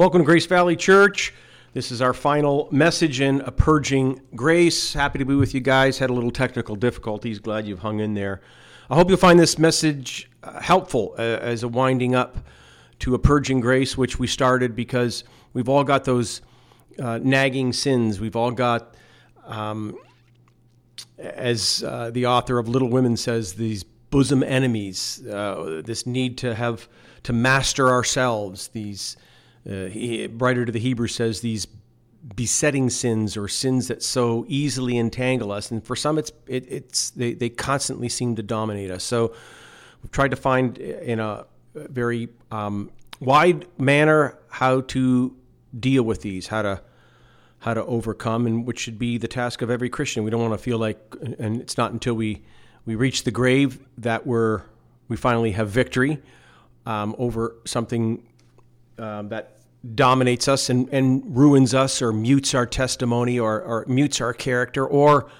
Welcome to Grace Valley Church. This is our final message in a purging grace. Happy to be with you guys. Had a little technical difficulties. Glad you've hung in there. I hope you'll find this message uh, helpful uh, as a winding up to a purging grace, which we started because we've all got those uh, nagging sins. We've all got, um, as uh, the author of Little Women says, these bosom enemies. Uh, this need to have to master ourselves. These uh, he, writer to the Hebrews says these besetting sins or sins that so easily entangle us, and for some, it's it, it's they, they constantly seem to dominate us. So we've tried to find in a very um, wide manner how to deal with these, how to how to overcome, and which should be the task of every Christian. We don't want to feel like, and it's not until we we reach the grave that we're we finally have victory um, over something um, that dominates us and, and ruins us or mutes our testimony or, or mutes our character, or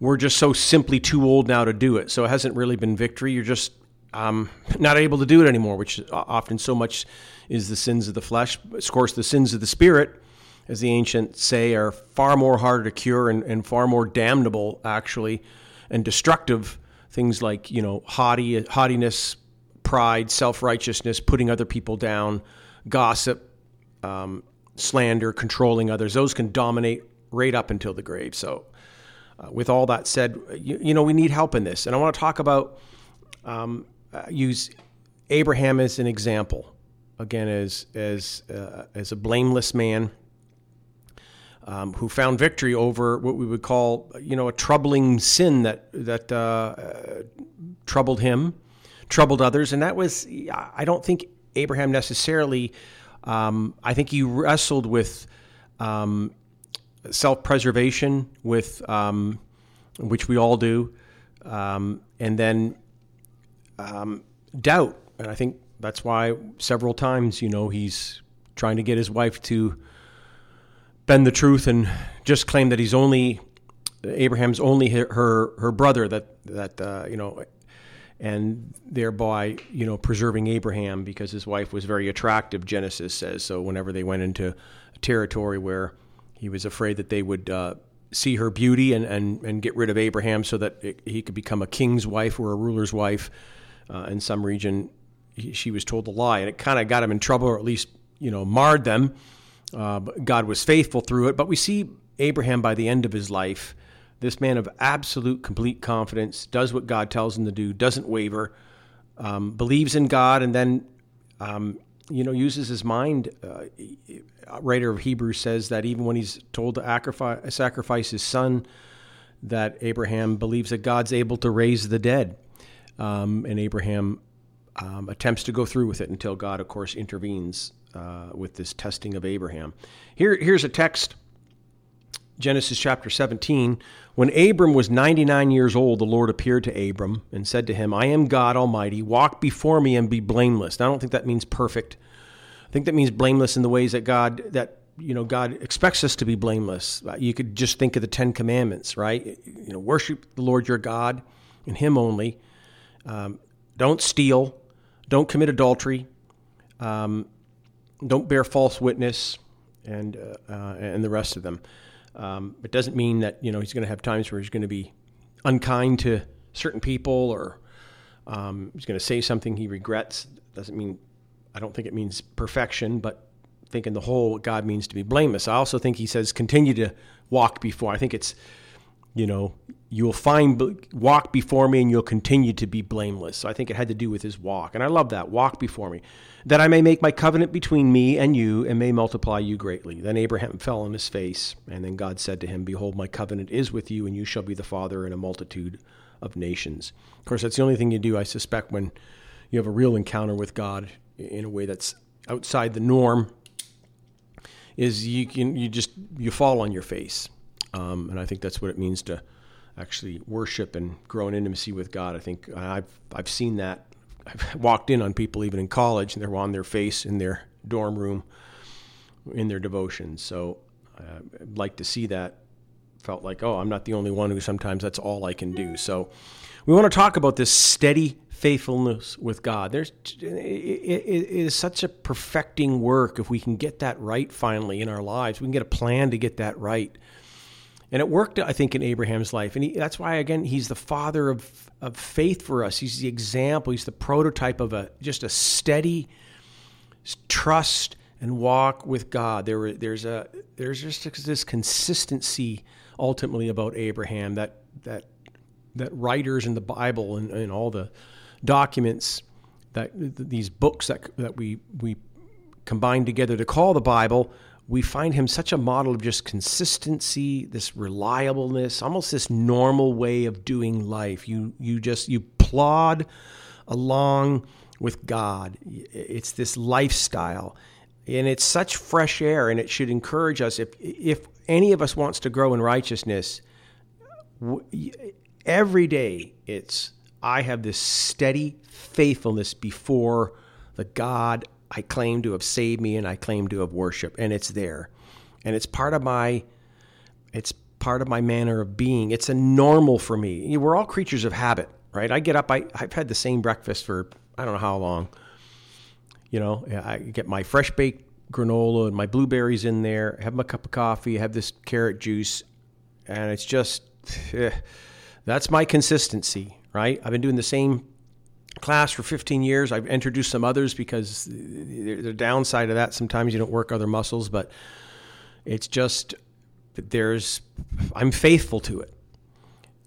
we're just so simply too old now to do it. So it hasn't really been victory. You're just um, not able to do it anymore, which often so much is the sins of the flesh. Of course, the sins of the spirit, as the ancients say, are far more harder to cure and, and far more damnable, actually, and destructive. Things like you know haughty, haughtiness, pride, self righteousness, putting other people down, gossip, um, slander, controlling others. Those can dominate right up until the grave. So, uh, with all that said, you, you, know we need help in this, and I want to talk about um, uh, use Abraham as an example again as as uh, as a blameless man um, who found victory over what we would call you know a troubling sin that that uh, troubled him, troubled others, and that was I don't think Abraham necessarily. Um, I think he wrestled with um, self-preservation, with um, which we all do, um, and then um, doubt. And I think that's why several times, you know, he's trying to get his wife to bend the truth and just claim that he's only Abraham's only her her, her brother that that uh, you know, and thereby you know preserving Abraham because his wife was very attractive. Genesis says so. Whenever they went into a territory where he was afraid that they would. Uh, see her beauty and, and, and get rid of Abraham so that it, he could become a king's wife or a ruler's wife uh, in some region he, she was told to lie, and it kind of got him in trouble, or at least you know marred them. Uh, God was faithful through it, but we see Abraham by the end of his life, this man of absolute, complete confidence, does what God tells him to do, doesn't waver, um, believes in God, and then um, you know uses his mind. Uh, writer of Hebrews says that even when he's told to sacrifice his son, that Abraham believes that God's able to raise the dead. Um, and Abraham um, attempts to go through with it until God, of course, intervenes uh, with this testing of Abraham. Here, here's a text Genesis chapter 17. When Abram was 99 years old, the Lord appeared to Abram and said to him, I am God Almighty. Walk before me and be blameless. Now, I don't think that means perfect. I think that means blameless in the ways that God, that you know God expects us to be blameless. You could just think of the Ten Commandments, right? You know, worship the Lord your God and Him only. Um, don't steal. Don't commit adultery. Um, don't bear false witness, and uh, uh, and the rest of them. Um, it doesn't mean that you know he's going to have times where he's going to be unkind to certain people or um, he's going to say something he regrets. Doesn't mean I don't think it means perfection, but thinking the whole God means to be blameless. I also think he says continue to walk before. I think it's you know you'll find walk before me and you'll continue to be blameless. So I think it had to do with his walk. And I love that. Walk before me, that I may make my covenant between me and you and may multiply you greatly. Then Abraham fell on his face, and then God said to him, Behold, my covenant is with you, and you shall be the father in a multitude of nations. Of course, that's the only thing you do, I suspect, when you have a real encounter with God in a way that's outside the norm is you can you just you fall on your face um, and I think that's what it means to actually worship and grow in intimacy with God. I think I've I've seen that. I've walked in on people even in college, and they're on their face in their dorm room in their devotions. So uh, I'd like to see that felt like, oh, I'm not the only one who sometimes that's all I can do. So we want to talk about this steady faithfulness with God. There's it, it is such a perfecting work if we can get that right finally in our lives. We can get a plan to get that right. And it worked, I think, in Abraham's life. And he, that's why, again, he's the father of, of faith for us. He's the example, he's the prototype of a just a steady trust and walk with God. There, there's, a, there's just this consistency ultimately about Abraham that, that, that writers in the Bible and, and all the documents that these books that that we we combine together to call the Bible, we find him such a model of just consistency, this reliableness, almost this normal way of doing life. You you just you plod along with God. It's this lifestyle. And it's such fresh air and it should encourage us if if any of us wants to grow in righteousness every day it's I have this steady faithfulness before the God I claim to have saved me and I claim to have worshiped, and it's there. And it's part of my it's part of my manner of being. It's a normal for me. We're all creatures of habit, right? I get up, I, I've had the same breakfast for I don't know how long. You know, I get my fresh baked granola and my blueberries in there, have my cup of coffee, have this carrot juice, and it's just eh, that's my consistency right? I've been doing the same class for 15 years. I've introduced some others because the downside of that sometimes you don't work other muscles, but it's just there's I'm faithful to it.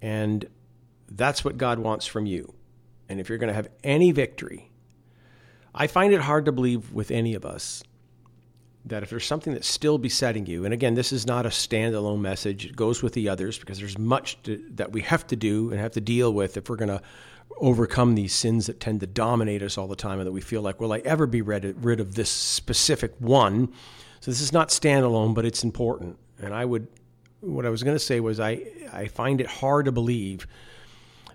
And that's what God wants from you. And if you're going to have any victory, I find it hard to believe with any of us that if there's something that's still besetting you, and again, this is not a standalone message, it goes with the others because there's much to, that we have to do and have to deal with if we're going to overcome these sins that tend to dominate us all the time and that we feel like, will I ever be rid, rid of this specific one? So this is not standalone, but it's important. And I would, what I was going to say was, I, I find it hard to believe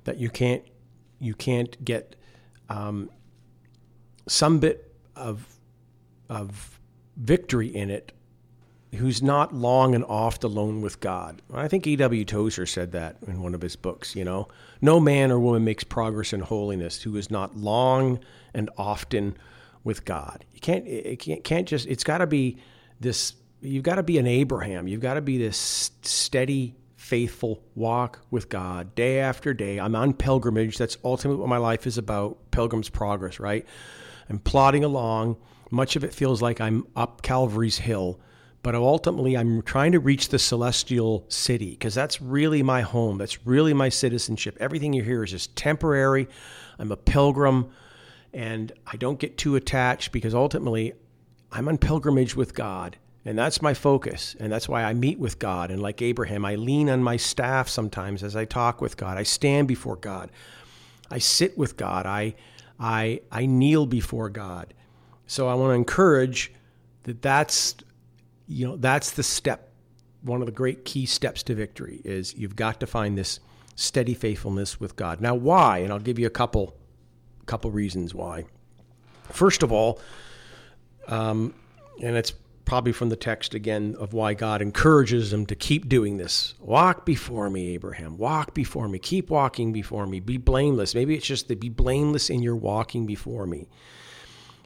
that you can't, you can't get um, some bit of, of victory in it who's not long and oft alone with God. I think E.W. Tozer said that in one of his books, you know. No man or woman makes progress in holiness who is not long and often with God. You can't it can't, can't just it's got to be this you've got to be an Abraham. You've got to be this steady faithful walk with God day after day. I'm on pilgrimage. That's ultimately what my life is about, pilgrim's progress, right? I'm plodding along much of it feels like I'm up Calvary's hill, but ultimately I'm trying to reach the celestial city because that's really my home. That's really my citizenship. Everything you hear is just temporary. I'm a pilgrim and I don't get too attached because ultimately I'm on pilgrimage with God. And that's my focus. And that's why I meet with God. And like Abraham, I lean on my staff sometimes as I talk with God. I stand before God. I sit with God. I, I, I kneel before God. So I want to encourage that that's you know that's the step one of the great key steps to victory is you've got to find this steady faithfulness with God. Now why? And I'll give you a couple couple reasons why. First of all, um, and it's probably from the text again of why God encourages them to keep doing this. Walk before me, Abraham. Walk before me. Keep walking before me. Be blameless. Maybe it's just to be blameless in your walking before me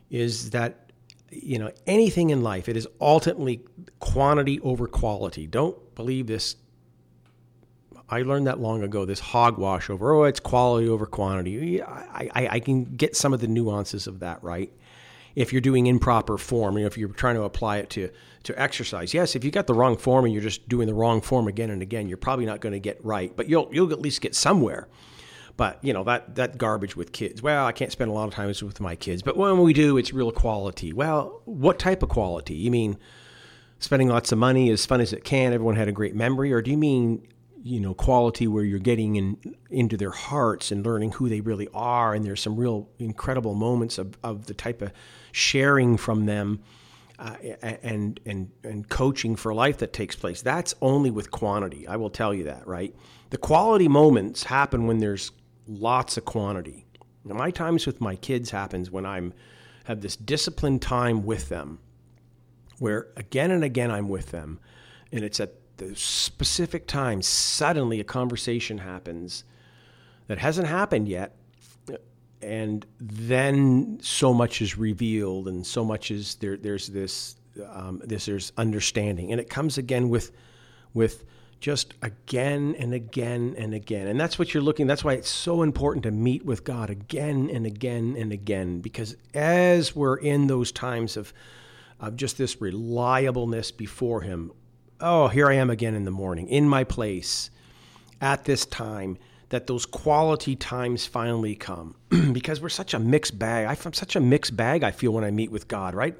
is that you know anything in life it is ultimately quantity over quality. Don't believe this. I learned that long ago this hogwash over oh it's quality over quantity. I, I, I can get some of the nuances of that right? If you're doing improper form you know, if you're trying to apply it to to exercise yes if you got the wrong form and you're just doing the wrong form again and again you're probably not going to get right but you'll you'll at least get somewhere but you know that that garbage with kids. Well, I can't spend a lot of time with my kids, but when we do, it's real quality. Well, what type of quality? You mean spending lots of money as fun as it can? Everyone had a great memory, or do you mean you know quality where you're getting in into their hearts and learning who they really are, and there's some real incredible moments of of the type of sharing from them. Uh, and and and coaching for life that takes place. That's only with quantity. I will tell you that, right? The quality moments happen when there's lots of quantity. Now, my times with my kids happens when I'm have this disciplined time with them, where again and again I'm with them, and it's at the specific time, suddenly a conversation happens that hasn't happened yet. And then so much is revealed, and so much is there. There's this, um, this there's understanding, and it comes again with, with just again and again and again. And that's what you're looking. That's why it's so important to meet with God again and again and again, because as we're in those times of, of just this reliableness before Him, oh, here I am again in the morning, in my place, at this time, that those quality times finally come. because we're such a mixed bag. I'm such a mixed bag, I feel, when I meet with God, right?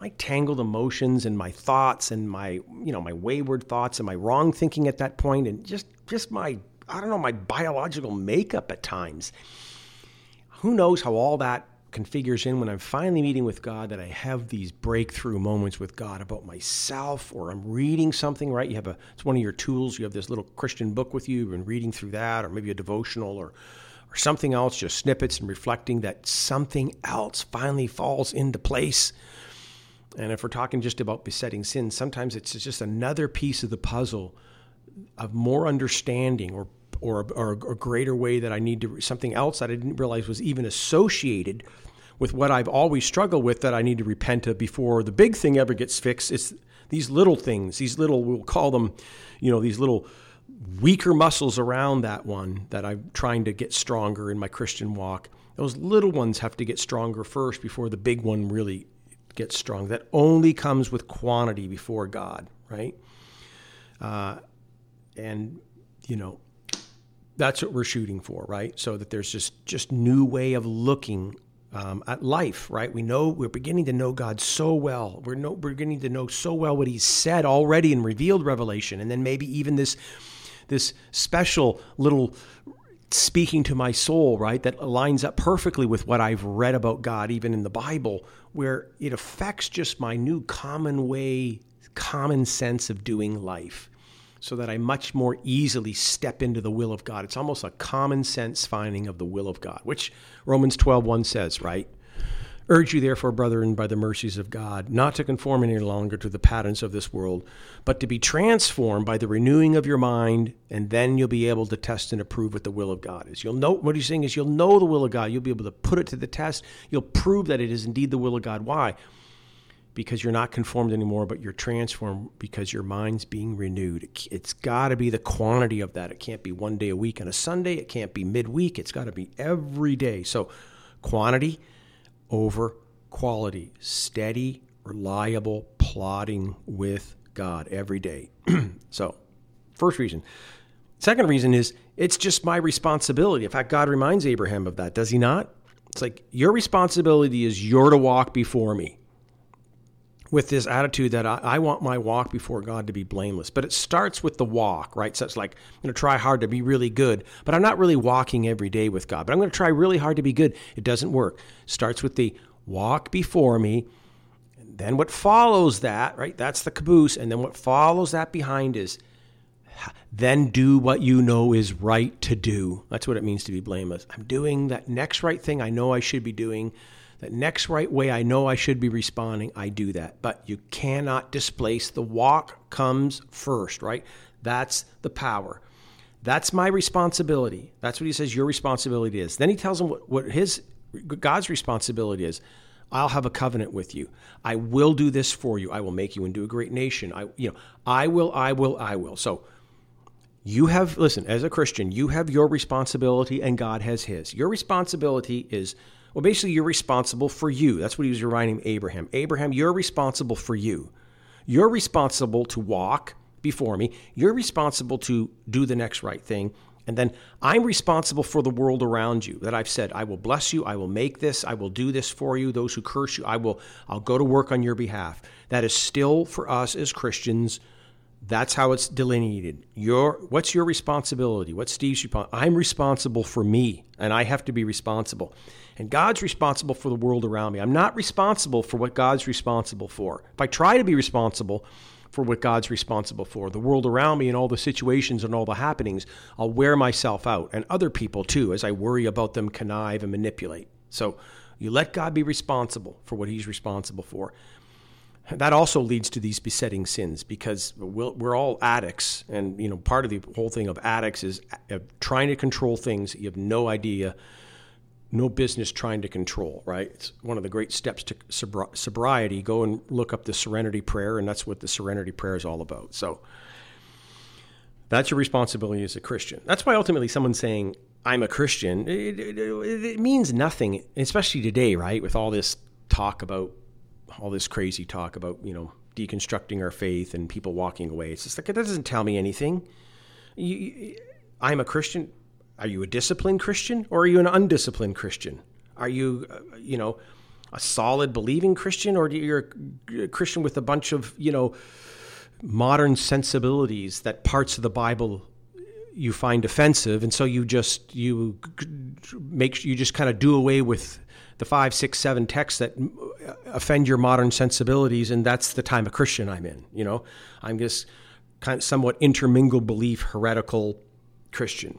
My tangled emotions and my thoughts and my you know my wayward thoughts and my wrong thinking at that point and just just my I don't know my biological makeup at times. Who knows how all that configures in when I'm finally meeting with God that I have these breakthrough moments with God about myself or I'm reading something, right? You have a it's one of your tools, you have this little Christian book with you, you've been reading through that or maybe a devotional or or something else, just snippets and reflecting that something else finally falls into place and if we're talking just about besetting sin, sometimes it's just another piece of the puzzle of more understanding or or, or a greater way that I need to something else that I didn't realize was even associated with what I've always struggled with that I need to repent of before the big thing ever gets fixed. It's these little things, these little we'll call them, you know, these little weaker muscles around that one that I'm trying to get stronger in my Christian walk. Those little ones have to get stronger first before the big one really gets strong. That only comes with quantity before God, right? Uh, and you know, that's what we're shooting for, right? So that there's just just new way of looking um, at life, right? We know we're beginning to know God so well. We're, no, we're beginning to know so well what He's said already in revealed revelation, and then maybe even this this special little speaking to my soul, right? That lines up perfectly with what I've read about God, even in the Bible, where it affects just my new common way, common sense of doing life, so that I much more easily step into the will of God. It's almost a common sense finding of the will of God, which Romans 12 1 says, right? Urge you, therefore, brethren, by the mercies of God, not to conform any longer to the patterns of this world, but to be transformed by the renewing of your mind, and then you'll be able to test and approve what the will of God is. You'll know what he's saying is you'll know the will of God. You'll be able to put it to the test. You'll prove that it is indeed the will of God. Why? Because you're not conformed anymore, but you're transformed because your mind's being renewed. It's got to be the quantity of that. It can't be one day a week on a Sunday. It can't be midweek. It's got to be every day. So, quantity over quality, steady, reliable plodding with God every day. so, first reason. Second reason is it's just my responsibility. In fact, God reminds Abraham of that, does he not? It's like your responsibility is you're to walk before me with this attitude that I, I, want my walk before God to be blameless. But it starts with the walk, right? So it's like I'm going to try hard to be really good, but I'm not really walking every day with God. But I'm going to try really hard to be good. It doesn't work. Starts with the walk before me. And then what follows that, right? That's the caboose. And then what follows that behind is then do what you know is right to do. That's what it means to be blameless. I'm doing that next right thing I know I should be doing that next right way I know I should be responding, I do that. But you cannot displace the walk comes first, right? That's the power. That's my responsibility. That's what he says your responsibility is. Then he tells him what, what his God's responsibility is. I'll have a covenant with you. I will do this for you. I will make you into a great nation. I you know, I will, I will, I will. So you have listen, as a Christian, you have your responsibility and God has his. Your responsibility is well, basically, you're responsible for you. That's what he was reminding Abraham. Abraham, you're responsible for you. You're responsible to walk before me. You're responsible to do the next right thing. And then I'm responsible for the world around you. That I've said, I will bless you, I will make this, I will do this for you. Those who curse you, I will I'll go to work on your behalf. That is still for us as Christians that's how it's delineated. Your what's your responsibility? What's Steve's responsibility? I'm responsible for me, and I have to be responsible. And God's responsible for the world around me. I'm not responsible for what God's responsible for. If I try to be responsible for what God's responsible for, the world around me and all the situations and all the happenings, I'll wear myself out, and other people too, as I worry about them, connive and manipulate. So you let God be responsible for what He's responsible for. that also leads to these besetting sins because we're all addicts and you know part of the whole thing of addicts is uh, trying to control things you have no idea no business trying to control right it's one of the great steps to sobriety go and look up the serenity prayer and that's what the serenity prayer is all about so that's your responsibility as a christian that's why ultimately someone saying i'm a christian it, it, it means nothing especially today right with all this talk about all this crazy talk about you know deconstructing our faith and people walking away. It's just like that doesn't tell me anything. You, I'm a Christian. Are you a disciplined Christian or are you an undisciplined Christian? Are you, uh, you know, a solid believing Christian or you're a Christian with a bunch of you know modern sensibilities that parts of the Bible you find offensive, and so you just you make you just kind of do away with the five, six, seven texts that offend your modern sensibilities, and that's the time of Christian I'm in. You know, I'm just kind of somewhat intermingled belief, heretical Christian.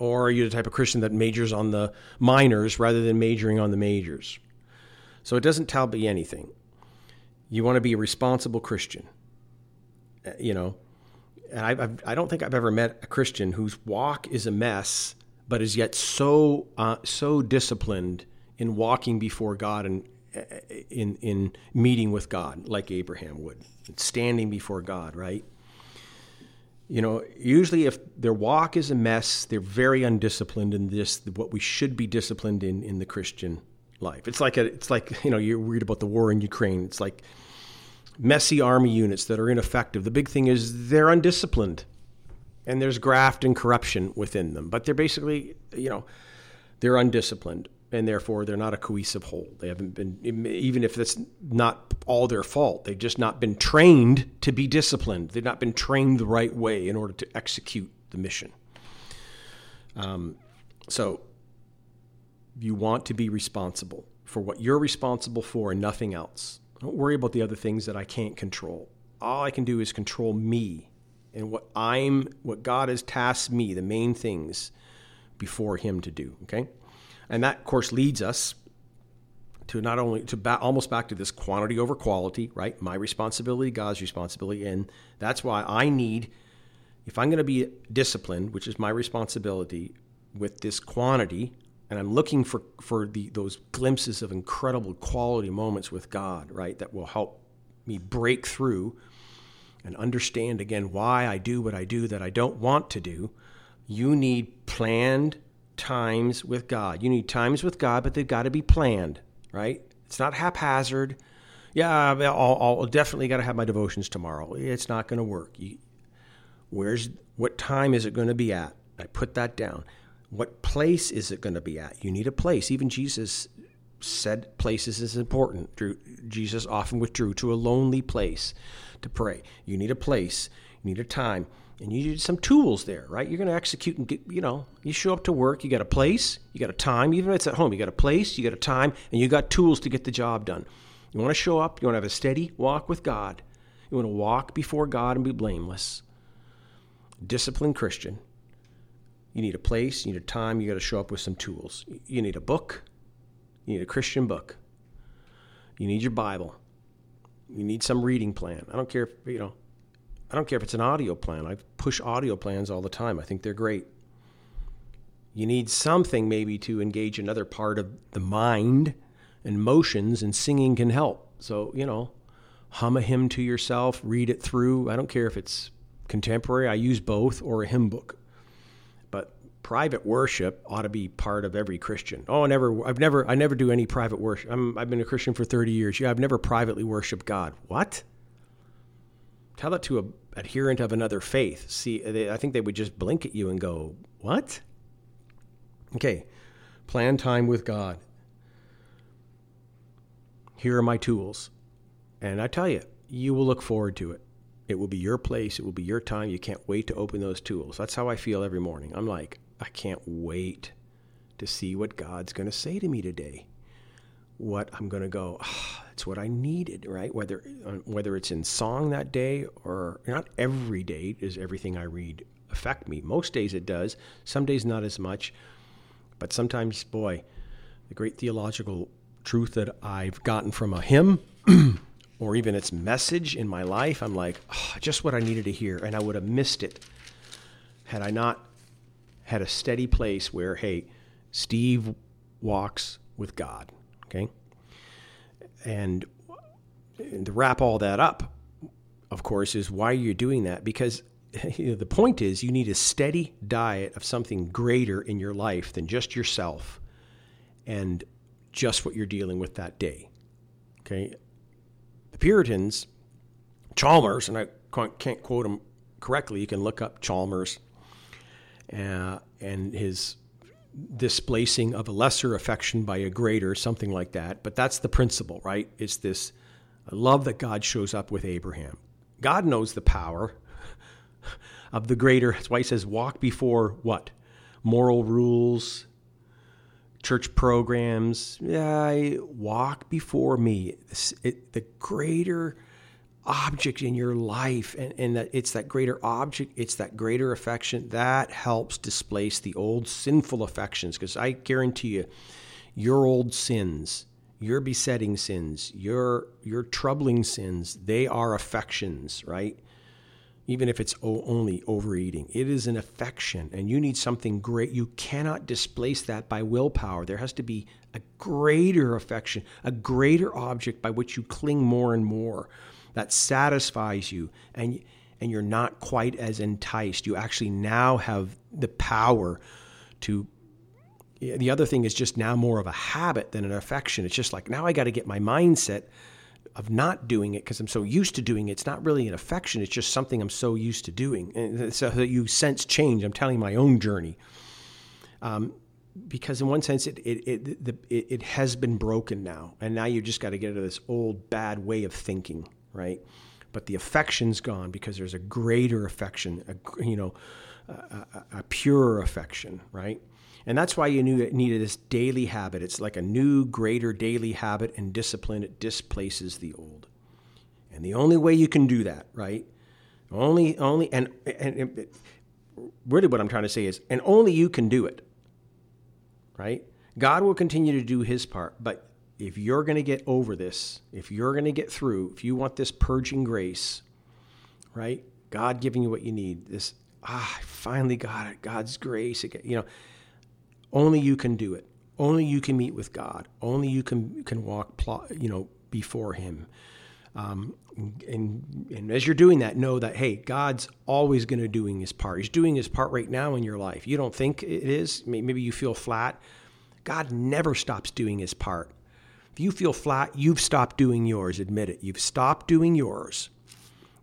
Or are you the type of Christian that majors on the minors rather than majoring on the majors? So it doesn't tell me anything. You want to be a responsible Christian. Uh, you know, and I, I've, I do not think I've ever met a Christian whose walk is a mess but is yet so uh, so disciplined in walking before God and uh, in in meeting with God, like Abraham would, standing before God, right? You know, usually if their walk is a mess, they're very undisciplined in this what we should be disciplined in in the Christian life. It's like a, it's like you know you read about the war in Ukraine. It's like messy army units that are ineffective. The big thing is they're undisciplined and there's graft and corruption within them. But they're basically, you know, they're undisciplined, and therefore they're not a cohesive whole. They haven't been, even if that's not all their fault, they've just not been trained to be disciplined. They've not been trained the right way in order to execute the mission. Um, so you want to be responsible for what you're responsible for and nothing else. Don't worry about the other things that I can't control. All I can do is control me and what I'm what God has tasked me, the main things before him to do, okay? And that course leads us to not only to almost back to this quantity over quality, right? My responsibility, God's responsibility, and that's why I need if I'm going to be disciplined, which is my responsibility with this quantity, and I'm looking for for the those glimpses of incredible quality moments with God, right? That will help me break through and understand again why I do what I do that I don't want to do, you need planned times with God. You need times with God, but they've got to be planned, right? It's not haphazard. Yeah, I'll, I'll definitely got to have my devotions tomorrow. It's not going to work. You, where's what time is it going to be at? I put that down. What place is it going to be at? You need a place. Even Jesus said places is important. Jesus often withdrew to a lonely place to pray. You need a place, you need a time, and you need some tools there, right? You're going to execute and get, you know, you show up to work, you got a place, you got a time, even if it's at home, you got a place, you got a time, and you got tools to get the job done. You want to show up, you want to have a steady walk with God. You want to walk before God and be blameless. Disciplined Christian. You need a place, you need a time, you got to show up with some tools. You need a book, you need a Christian book. You need your Bible. You need some reading plan. I don't care if, you know, I don't care if it's an audio plan. I push audio plans all the time. I think they're great. You need something maybe to engage another part of the mind and motions, and singing can help. So, you know, hum a hymn to yourself, read it through. I don't care if it's contemporary, I use both, or a hymn book But private worship ought to be part of every Christian. Oh, I never, I've never, I never do any private worship. I'm, I've been a Christian for 30 years. Yeah, I've never privately worshiped God. What? Tell that to a adherent of another faith. See, they, I think they would just blink at you and go, "What?" Okay, plan time with God. Here are my tools, and I tell you, you will look forward to it. It will be your place. It will be your time. You can't wait to open those tools. That's how I feel every morning. I'm like, I can't wait to see what God's going to say to me today. What I'm going to go, oh, that's what I needed, right? Whether uh, whether it's in song that day or not every day does everything I read affect me. Most days it does. Some days not as much. But sometimes, boy, the great theological truth that I've gotten from a hymn or even its message in my life, I'm like, oh, just what I needed to hear. And I would have missed it had I not had a steady place where, hey, Steve walks with God. Okay. And, to wrap all that up, of course, is why you're doing that. Because you know, the point is you need a steady diet of something greater in your life than just yourself and just what you're dealing with that day. Okay. The Puritans, Chalmers, and I can't quote him correctly, you can look up Chalmers uh, and his displacing of a lesser affection by a greater, something like that. But that's the principle, right? It's this love that God shows up with Abraham. God knows the power of the greater. That's why he says, walk before what? Moral rules, church programs. Yeah, walk before me. It, the greater object in your life and, and that it's that greater object it's that greater affection that helps displace the old sinful affections. Because i guarantee you your old sins your besetting sins your your troubling sins they are affections right? Even if it's only overeating it is an affection and you need something great. You cannot displace that by willpower. There has to be a greater affection a greater object by which you cling more and more that satisfies you and and you're not quite as enticed. You actually now have the power to the other thing is just now more of a habit than an affection. It's just like now I got to get my mindset of not doing it because I'm so used to doing it. It's not really an affection. It's just something I'm so used to doing. And so that you sense change. I'm telling my own journey. Um, because in one sense it it, it, the, it, it has been broken now and now you just got to get out of this old bad way of thinking right? But the affection's gone because there's a greater affection, a, you know, a, a, a purer affection, right? And that's why you knew it needed this daily habit. It's like a new, greater daily habit and discipline. It displaces the old. And the only way you can do that, right? Only, only, and, and, and really what I'm trying to say is, and only you can do it, right? God will continue to do his part, but if you're going to get over this, if you're going to get through, if you want this purging grace, right? God giving you what you need, this, ah, I finally got it, God's grace. You know, only you can do it. Only you can meet with God. Only you can, can walk, you know, before Him. Um, and, and as you're doing that, know that, hey, God's always going to doing his part. He's doing his part right now in your life. You don't think it is. Maybe you feel flat. God never stops doing his part. If you feel flat, you've stopped doing yours. Admit it. You've stopped doing yours.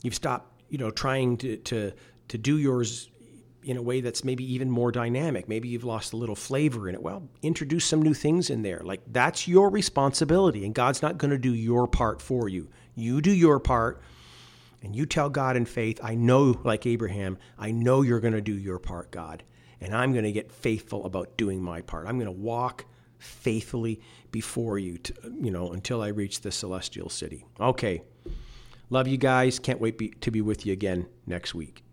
You've stopped, you know, trying to to to do yours in a way that's maybe even more dynamic. Maybe you've lost a little flavor in it. Well, introduce some new things in there. Like that's your responsibility, and God's not going to do your part for you. You do your part, and you tell God in faith, I know, like Abraham, I know you're going to do your part, God, and I'm going to get faithful about doing my part. I'm going to walk faithfully before you, to, you know, until I reach the celestial city. Okay. Love you guys. Can't wait be, to be with you again next week.